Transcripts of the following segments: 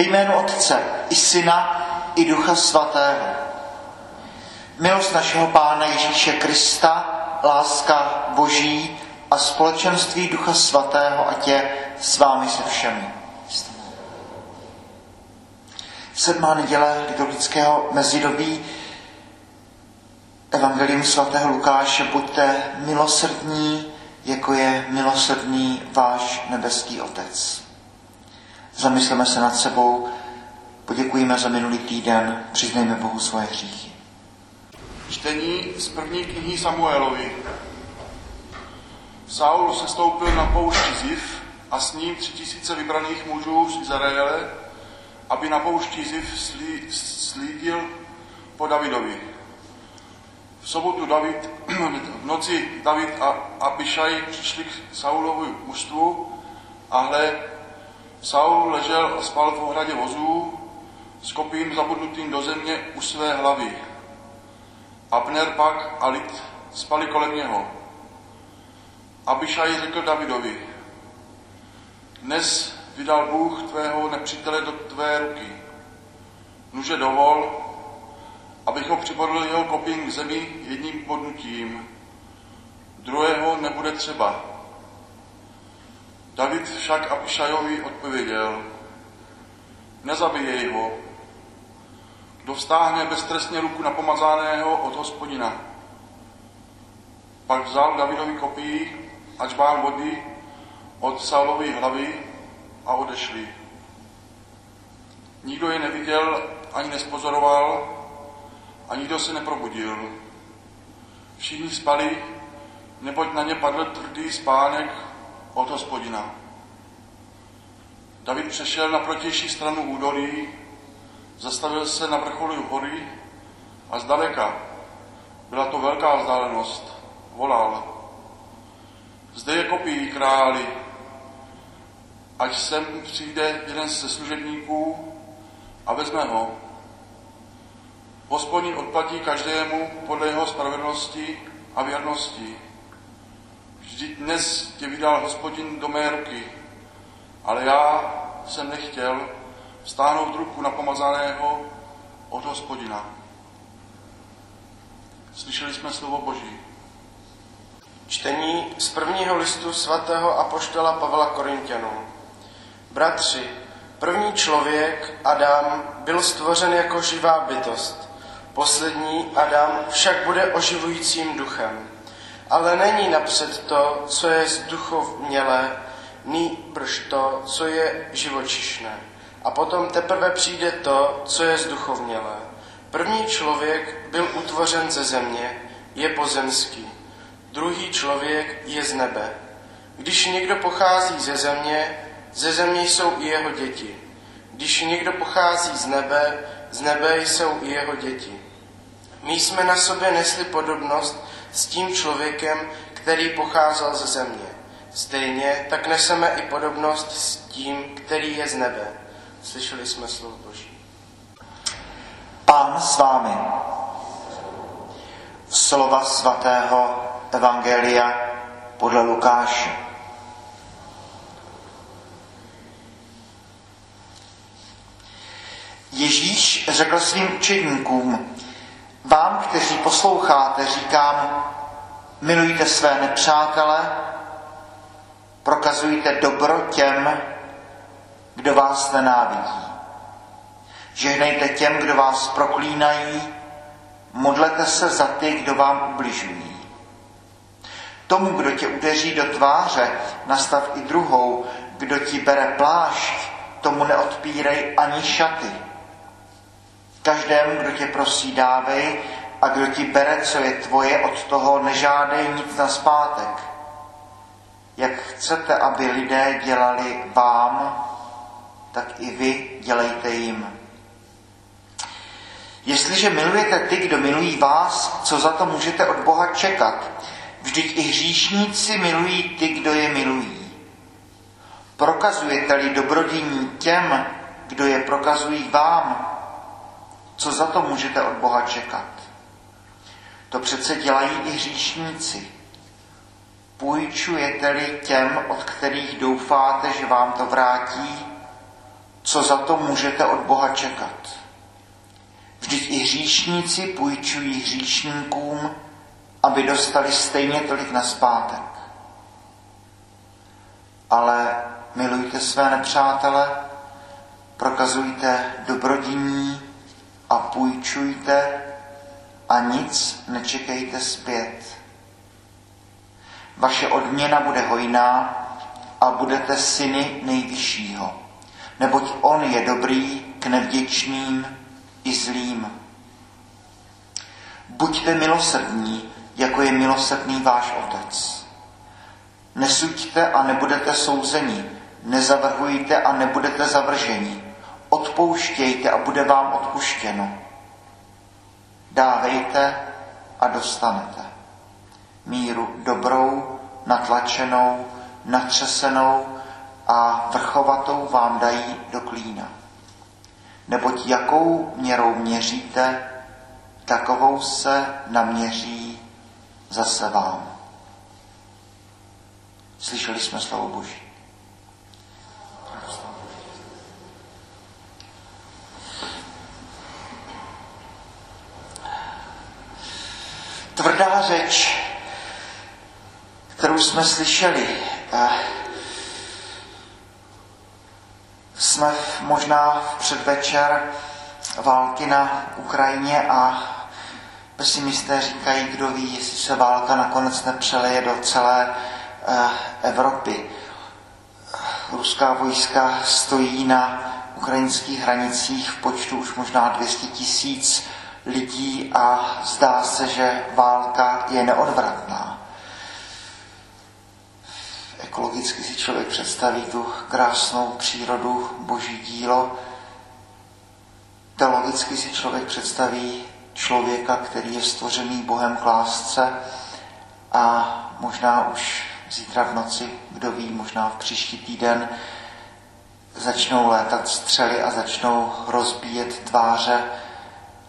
Ve jménu Otce i Syna i Ducha Svatého. Milost našeho Pána Ježíše Krista, láska Boží a společenství Ducha Svatého, ať je s vámi se všemi. Sedmá neděle liturgického mezidobí Evangelium svatého Lukáše buďte milosrdní, jako je milosrdný váš nebeský Otec. Zamysleme se nad sebou, poděkujeme za minulý týden, přiznejme Bohu svoje hříchy. Čtení z první knihy Samuelovi. Saul se stoupil na poušti Ziv a s ním tři tisíce vybraných mužů z Izraele, aby na poušti Ziv slí, slídil po Davidovi. V sobotu David, v noci David a Abišaj přišli k Saulovu mužstvu a hle, Saul ležel a spal v ohradě vozů s kopím zabudnutým do země u své hlavy. Abner pak a lid spali kolem něho. Abišaj řekl Davidovi, dnes vydal Bůh tvého nepřítele do tvé ruky. Nuže dovol, abych ho přibodl jeho kopím k zemi jedním podnutím. Druhého nebude třeba. David však Abišajovi odpověděl, nezabijej ho, kdo vstáhne beztrestně ruku na pomazaného od hospodina. Pak vzal Davidovi kopí a čbán vody od Saulovy hlavy a odešli. Nikdo je neviděl ani nespozoroval a nikdo se neprobudil. Všichni spali, neboť na ně padl tvrdý spánek od hospodina. David přešel na protější stranu údolí, zastavil se na vrcholu hory a zdaleka, byla to velká vzdálenost, volal. Zde je kopí králi, ať sem přijde jeden ze služebníků a vezme ho. Hospodin odplatí každému podle jeho spravedlnosti a věrnosti. Vždyť dnes tě vydal hospodin do mé ruky, ale já jsem nechtěl stáhnout ruku na pomazaného od hospodina. Slyšeli jsme slovo Boží. Čtení z prvního listu svatého apoštola Pavla Korintianů. Bratři, první člověk, Adam, byl stvořen jako živá bytost. Poslední, Adam, však bude oživujícím duchem. Ale není napřed to, co je vzduchovnělé, nýbrž to, co je živočišné. A potom teprve přijde to, co je vzduchovnělé. První člověk byl utvořen ze země, je pozemský. Druhý člověk je z nebe. Když někdo pochází ze země, ze země jsou i jeho děti. Když někdo pochází z nebe, z nebe jsou i jeho děti. My jsme na sobě nesli podobnost s tím člověkem, který pocházel ze země. Stejně tak neseme i podobnost s tím, který je z nebe. Slyšeli jsme slovo Boží. Pán s vámi. Slova svatého Evangelia podle Lukáše. Ježíš řekl svým učedníkům, vám, kteří posloucháte, říkám, milujte své nepřátele, prokazujte dobro těm, kdo vás nenávidí. Žehnejte těm, kdo vás proklínají, modlete se za ty, kdo vám ubližují. Tomu, kdo tě udeří do tváře, nastav i druhou, kdo ti bere plášť, tomu neodpírej ani šaty. Každému, kdo tě prosí, dávej, a kdo ti bere, co je tvoje, od toho nežádej nic na zpátek. Jak chcete, aby lidé dělali vám, tak i vy dělejte jim. Jestliže milujete ty, kdo milují vás, co za to můžete od Boha čekat? Vždyť i hříšníci milují ty, kdo je milují. Prokazujete-li dobrodění těm, kdo je prokazují vám, co za to můžete od Boha čekat? To přece dělají i hříšníci. Půjčujete-li těm, od kterých doufáte, že vám to vrátí, co za to můžete od Boha čekat. Vždyť i hříšníci půjčují hříšníkům, aby dostali stejně tolik na zpátek. Ale milujte své nepřátele, prokazujte dobrodiní a půjčujte a nic nečekejte zpět. Vaše odměna bude hojná a budete syny nejvyššího, neboť on je dobrý k nevděčným i zlým. Buďte milosrdní, jako je milosrdný váš otec. Nesuďte a nebudete souzeni, nezavrhujte a nebudete zavrženi. Odpouštějte a bude vám odpuštěno. Dávejte a dostanete. Míru dobrou, natlačenou, natřesenou a vrchovatou vám dají do klína. Neboť jakou měrou měříte, takovou se naměří zase vám. Slyšeli jsme slovo Boží. Řeč, kterou jsme slyšeli, eh, jsme možná v předvečer války na Ukrajině a pesimisté říkají, kdo ví, jestli se válka nakonec nepřeleje do celé eh, Evropy. Ruská vojska stojí na ukrajinských hranicích v počtu už možná 200 tisíc lidí a zdá se, že válka je neodvratná. Ekologicky si člověk představí tu krásnou přírodu, boží dílo. Teologicky si člověk představí člověka, který je stvořený Bohem k lásce a možná už zítra v noci, kdo ví, možná v příští týden začnou létat střely a začnou rozbíjet tváře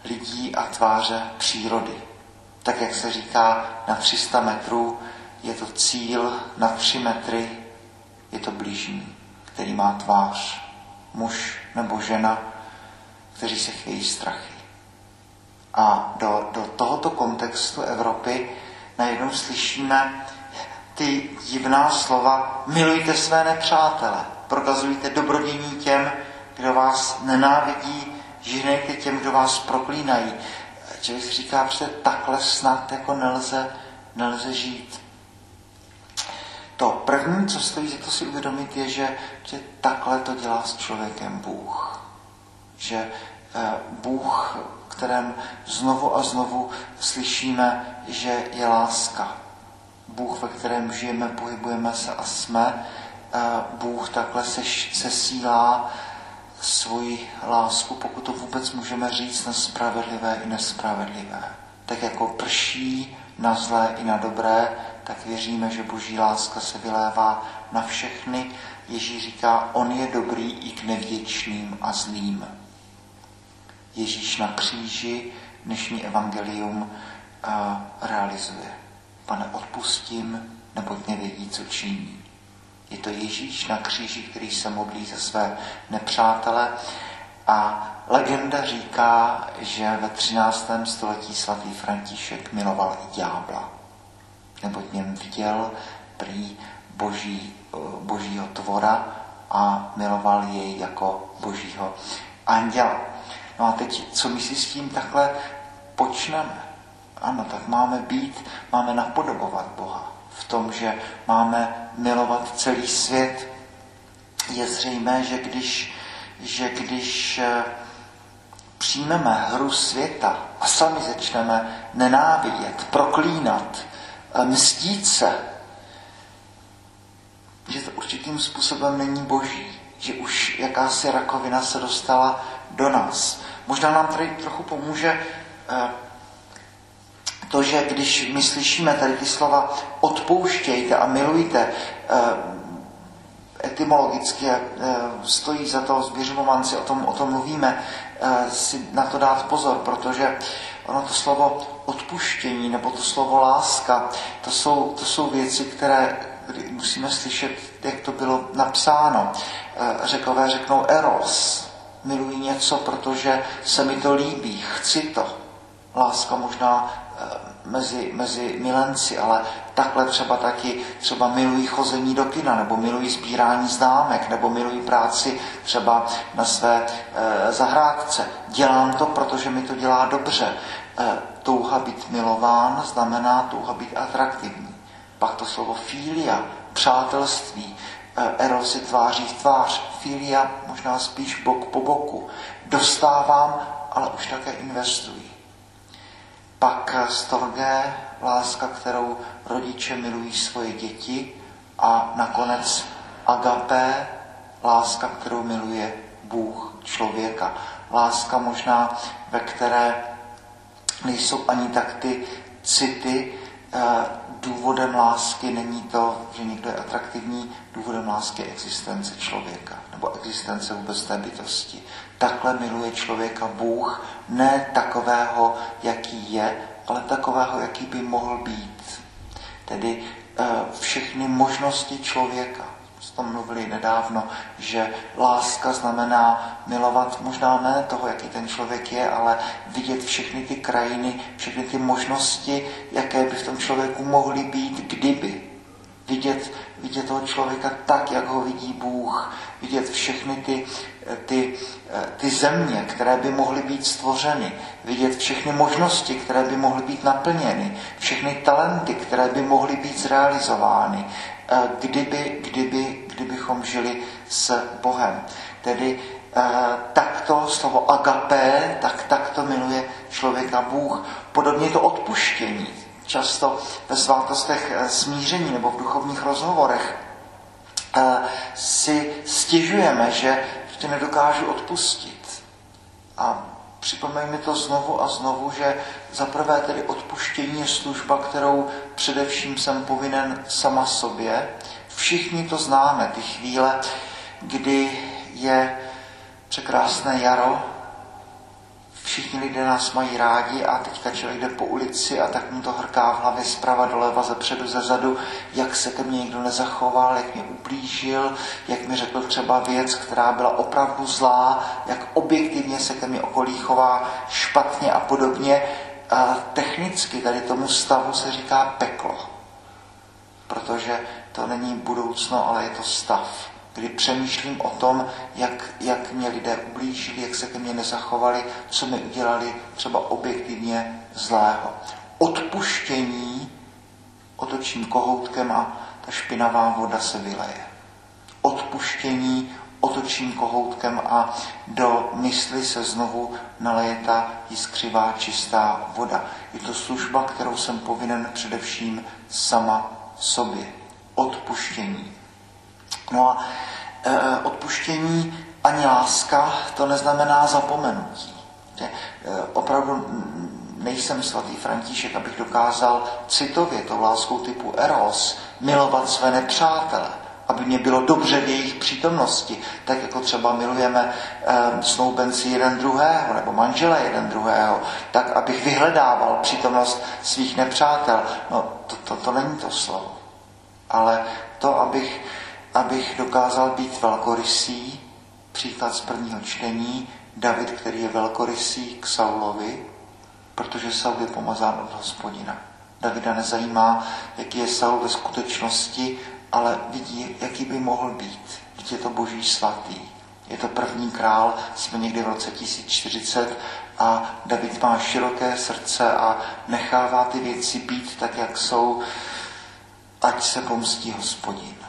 lidí a tváře přírody. Tak, jak se říká, na 300 metrů je to cíl, na 3 metry je to blížní, který má tvář, muž nebo žena, kteří se chvějí strachy. A do, do tohoto kontextu Evropy najednou slyšíme ty divná slova milujte své nepřátele, prokazujte dobrodění těm, kdo vás nenávidí, žehnejte těm, kdo vás proklínají. Člověk říká, že takhle snad jako nelze, nelze žít. To první, co stojí za to si uvědomit, je, že, že takhle to dělá s člověkem Bůh. Že eh, Bůh, kterém znovu a znovu slyšíme, že je láska. Bůh, ve kterém žijeme, pohybujeme se a jsme. Eh, Bůh takhle se, se sílá svoji lásku, pokud to vůbec můžeme říct, na spravedlivé i nespravedlivé. Tak jako prší na zlé i na dobré, tak věříme, že boží láska se vylévá na všechny. Ježíš říká, on je dobrý i k nevděčným a zlým. Ježíš na kříži dnešní evangelium uh, realizuje. Pane, odpustím, neboť nevědí, co činí. Je to Ježíš na kříži, který se modlí za své nepřátele. A legenda říká, že ve 13. století svatý František miloval i ďábla, neboť něm viděl prý boží, božího tvora a miloval jej jako božího anděla. No a teď, co my si s tím takhle počneme? Ano, tak máme být, máme napodobovat Boha v tom, že máme milovat celý svět. Je zřejmé, že když, že když eh, přijmeme hru světa a sami začneme nenávidět, proklínat, eh, mstít se, že to určitým způsobem není boží, že už jakási rakovina se dostala do nás. Možná nám tady trochu pomůže eh, to, že když my slyšíme tady ty slova odpouštějte a milujte, eh, etymologicky eh, stojí za to, zběřovomanci o tom, o tom mluvíme, eh, si na to dát pozor, protože ono to slovo odpuštění nebo to slovo láska, to jsou, to jsou věci, které musíme slyšet, jak to bylo napsáno. Řekové řeknou eros, miluji něco, protože se mi to líbí, chci to. Láska možná mezi, mezi milenci, ale takhle třeba taky třeba milují chození do kina, nebo milují sbírání známek, nebo milují práci třeba na své e, zahrádce. Dělám to, protože mi to dělá dobře. E, touha být milován znamená touha být atraktivní. Pak to slovo filia, přátelství, e, eros je tváří v tvář, filia možná spíš bok po boku. Dostávám, ale už také investuji. Pak storge, láska, kterou rodiče milují svoje děti a nakonec agapé, láska, kterou miluje Bůh člověka. Láska možná, ve které nejsou ani tak ty city, eh, důvodem lásky není to, že někdo je atraktivní, důvodem lásky je existence člověka nebo existence vůbec té bytosti. Takhle miluje člověka Bůh, ne takového, jaký je, ale takového, jaký by mohl být. Tedy eh, všechny možnosti člověka. Tom mluvili nedávno, že láska znamená milovat možná ne toho, jaký ten člověk je, ale vidět všechny ty krajiny, všechny ty možnosti, jaké by v tom člověku mohly být, kdyby. Vidět, vidět toho člověka tak, jak ho vidí Bůh, vidět všechny ty, ty, ty země, které by mohly být stvořeny, vidět všechny možnosti, které by mohly být naplněny, všechny talenty, které by mohly být zrealizovány, kdyby, kdyby, kdybychom žili s Bohem. Tedy eh, takto slovo agapé, tak takto miluje člověka Bůh. Podobně to odpuštění. Často ve svátostech eh, smíření nebo v duchovních rozhovorech si stěžujeme, že prostě nedokážu odpustit. A připomeňme to znovu a znovu, že za prvé tedy odpuštění je služba, kterou především jsem povinen sama sobě. Všichni to známe, ty chvíle, kdy je překrásné jaro, všichni lidé nás mají rádi a teďka člověk jde po ulici a tak mu to hrká v hlavě zprava doleva, ze předu, ze zadu, jak se ke mně někdo nezachoval, jak mě ublížil, jak mi řekl třeba věc, která byla opravdu zlá, jak objektivně se ke mně okolí chová špatně a podobně. A technicky tady tomu stavu se říká peklo, protože to není budoucno, ale je to stav kdy přemýšlím o tom, jak, jak mě lidé ublížili, jak se ke mně nezachovali, co mi udělali třeba objektivně zlého. Odpuštění otočím kohoutkem a ta špinavá voda se vyleje. Odpuštění otočím kohoutkem a do mysli se znovu naleje ta jiskřivá čistá voda. Je to služba, kterou jsem povinen především sama sobě. Odpuštění. No a e, odpuštění ani láska to neznamená zapomenutí. E, opravdu nejsem svatý František, abych dokázal citově tou láskou typu eros milovat své nepřátele, aby mě bylo dobře v jejich přítomnosti, tak jako třeba milujeme e, snoubenci jeden druhého nebo manžele jeden druhého, tak abych vyhledával přítomnost svých nepřátel. No to, to, to není to slovo. Ale to, abych abych dokázal být velkorysý, příklad z prvního čtení, David, který je velkorysý k Saulovi, protože Saul je pomazán od hospodina. Davida nezajímá, jaký je Saul ve skutečnosti, ale vidí, jaký by mohl být. Vždyť je to boží svatý. Je to první král, jsme někdy v roce 1040 a David má široké srdce a nechává ty věci být tak, jak jsou, ať se pomstí hospodin.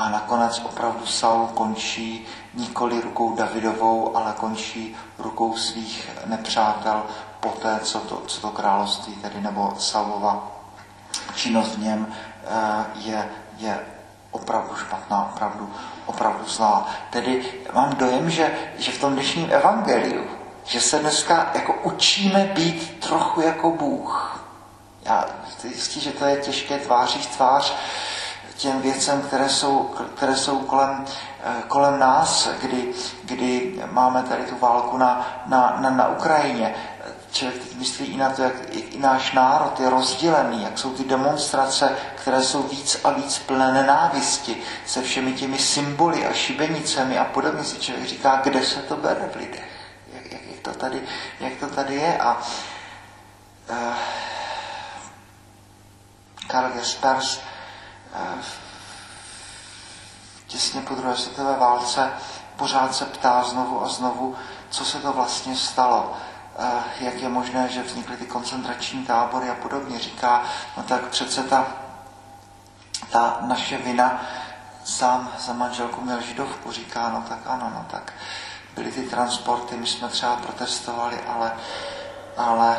A nakonec opravdu Saul končí nikoli rukou Davidovou, ale končí rukou svých nepřátel poté, co to, co to království, tedy nebo Saulova činnost v něm eh, je, je opravdu špatná, opravdu, opravdu zlá. Tedy mám dojem, že, že v tom dnešním evangeliu, že se dneska jako učíme být trochu jako Bůh. Já jistě, že to je těžké tváří v tvář těm věcem, které jsou, které jsou kolem, eh, kolem nás, kdy, kdy máme tady tu válku na, na, na, na Ukrajině. člověk teď myslí i na to, jak, i náš národ je rozdělený, jak jsou ty demonstrace, které jsou víc a víc plné nenávisti, se všemi těmi symboly a šibenicemi a podobně si člověk říká, kde se to bere v lidech, jak, jak, jak, to, tady, jak to tady je. A uh, Karl Jaspers těsně po druhé světové válce pořád se ptá znovu a znovu, co se to vlastně stalo, eh, jak je možné, že vznikly ty koncentrační tábory a podobně. Říká, no tak přece ta, ta naše vina, sám za manželku měl židovku, říká, no tak ano, no tak byly ty transporty, my jsme třeba protestovali, ale, ale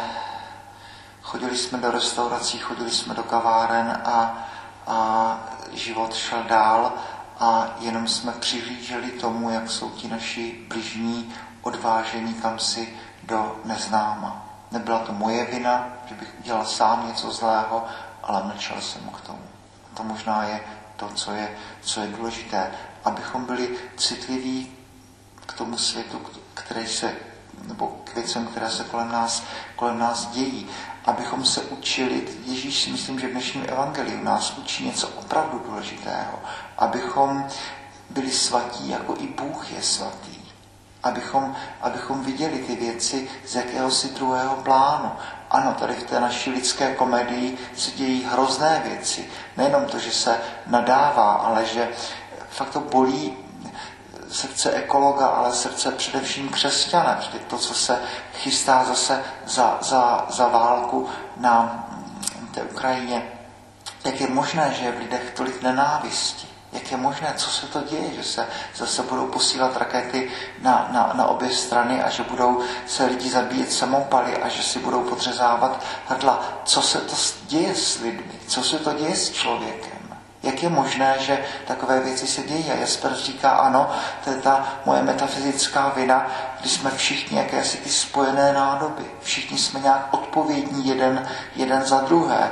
chodili jsme do restaurací, chodili jsme do kaváren a, a život šel dál a jenom jsme přihlíželi tomu, jak jsou ti naši bližní odvážení kam si do neznáma. Nebyla to moje vina, že bych udělal sám něco zlého, ale mlčel jsem k tomu. A to možná je to, co je, co je důležité, abychom byli citliví k tomu světu, který se, nebo k věcem, které se kolem nás, kolem nás dějí, abychom se učili, Ježíš si myslím, že v dnešním evangeliu nás učí něco opravdu důležitého, abychom byli svatí, jako i Bůh je svatý. Abychom, abychom viděli ty věci z jakéhosi druhého plánu. Ano, tady v té naší lidské komedii se dějí hrozné věci. Nejenom to, že se nadává, ale že fakt to bolí srdce ekologa, ale srdce především křesťana. Protože to, co se chystá zase za, za, za válku na té Ukrajině, jak je možné, že je v lidech tolik nenávisti? Jak je možné, co se to děje, že se zase budou posílat rakety na, na, na obě strany a že budou se lidi zabíjet samopaly a že si budou podřezávat hrdla. Co se to děje s lidmi? Co se to děje s člověkem? Jak je možné, že takové věci se dějí? A Jesper říká, ano, to je ta moje metafyzická vina, kdy jsme všichni jakési ty spojené nádoby. Všichni jsme nějak odpovědní jeden, jeden za druhé. E,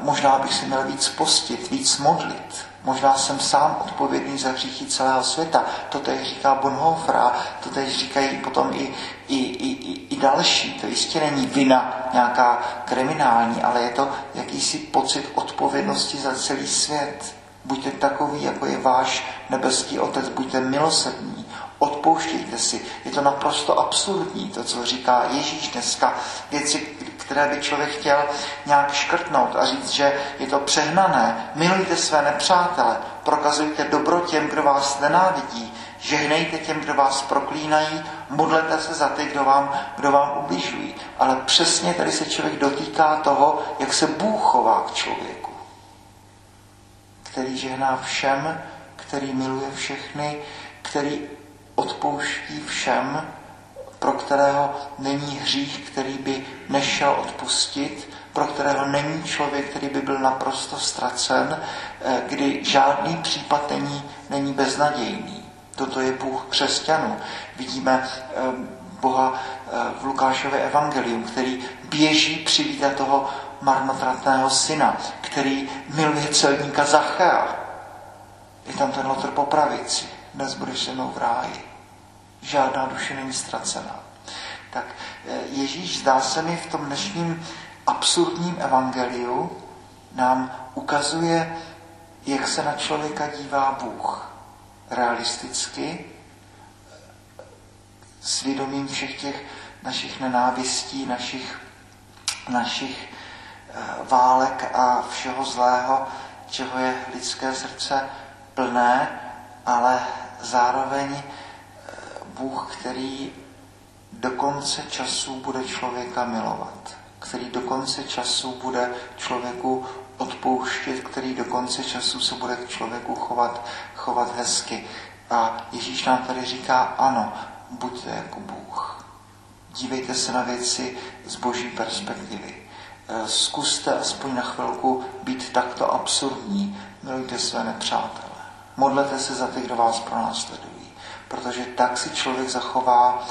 možná bych se měl víc postit, víc modlit. Možná jsem sám odpovědný za hříchy celého světa. To teď říká Bonhoeffer a to teď říkají potom i, i, i, i další. To jistě není vina nějaká kriminální, ale je to jakýsi pocit odpovědnosti za celý svět. Buďte takový, jako je váš nebeský otec, buďte milosrdní, odpouštějte si. Je to naprosto absurdní, to, co říká Ježíš dneska. Věci, které by člověk chtěl nějak škrtnout a říct, že je to přehnané. Milujte své nepřátele, prokazujte dobro těm, kdo vás nenávidí, žehnejte těm, kdo vás proklínají, modlete se za ty, kdo vám, kdo vám ubližují. Ale přesně tady se člověk dotýká toho, jak se Bůh chová k člověku, který žehná všem, který miluje všechny, který odpouští všem, pro kterého není hřích, který by nešel odpustit, pro kterého není člověk, který by byl naprosto ztracen, eh, kdy žádný případ není, není beznadějný. Toto je Bůh křesťanů. Vidíme eh, Boha eh, v Lukášově evangelium, který běží přivítat toho marnotratného syna, který miluje celníka Zachea. Je tam ten lotr po pravici. Dnes budeš se mnou v ráji žádná duše není ztracená. Tak eh, Ježíš zdá se mi v tom dnešním absurdním evangeliu nám ukazuje, jak se na člověka dívá Bůh. Realisticky, svědomím všech těch našich nenávistí, našich, našich eh, válek a všeho zlého, čeho je lidské srdce plné, ale zároveň Bůh, který do konce času bude člověka milovat, který do konce času bude člověku odpouštět, který do konce času se bude k člověku chovat, chovat hezky. A Ježíš nám tady říká, ano, buďte jako Bůh. Dívejte se na věci z boží perspektivy. E, zkuste aspoň na chvilku být takto absurdní. Milujte své nepřátele. Modlete se za ty, kdo vás pronásledují protože tak si člověk zachová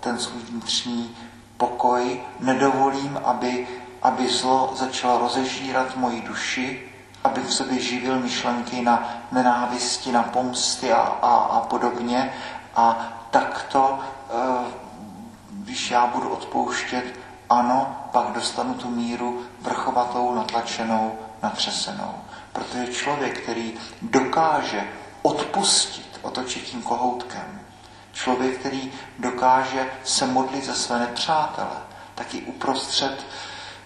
ten svůj vnitřní pokoj. Nedovolím, aby, aby zlo začalo rozežírat moji duši, abych v sobě živil myšlenky na nenávisti, na pomsty a, a, a podobně. A takto, eh, když já budu odpouštět, ano, pak dostanu tu míru vrchovatou, natlačenou, natřesenou. Protože člověk, který dokáže odpustit, otočit tím kohoutkem, člověk, který dokáže se modlit za své nepřátele, taky uprostřed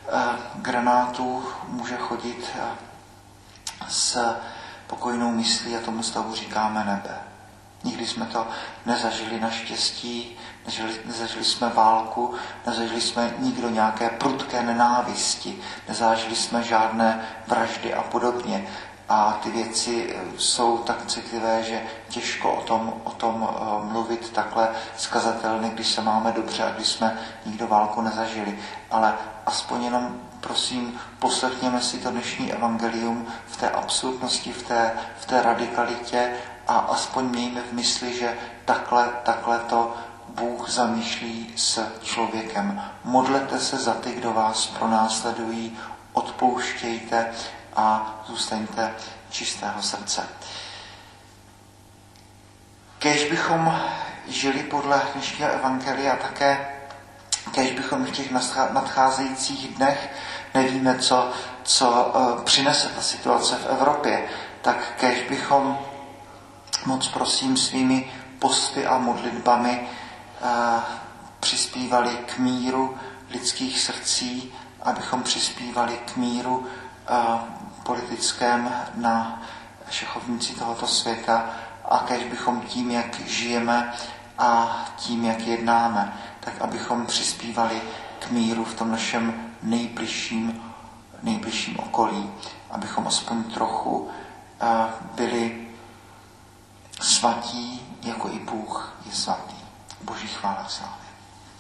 eh, granátů může chodit eh, s pokojnou myslí a tomu stavu říkáme nebe. Nikdy jsme to nezažili naštěstí, nezažili, nezažili jsme válku, nezažili jsme nikdo nějaké prudké nenávisti, nezažili jsme žádné vraždy a podobně. A ty věci eh, jsou tak citlivé, že těžko o tom, o tom eh, mluvit takhle skazatelně, když se máme dobře a když jsme nikdo válku nezažili. Ale aspoň jenom prosím, poslechněme si to dnešní evangelium v té absolutnosti, v té, v té radikalitě a aspoň mějme v mysli, že takhle, takhle to Bůh zamýšlí s člověkem. Modlete se za ty, kdo vás pronásledují, odpouštějte a zůstaňte čistého srdce. Kež bychom žili podle dnešního evangelia také, kež bychom v těch nadcházejících dnech, nevíme, co, co eh, přinese ta situace v Evropě, tak kež bychom moc prosím svými posty a modlitbami eh, přispívali k míru lidských srdcí, abychom přispívali k míru eh, politickém na šachovnici tohoto světa a kež bychom tím, jak žijeme a tím, jak jednáme, tak abychom přispívali k míru v tom našem nejbližším, nejbližším okolí, abychom aspoň trochu eh, byli svatí, jako i Bůh je svatý. Boží chvála slávy.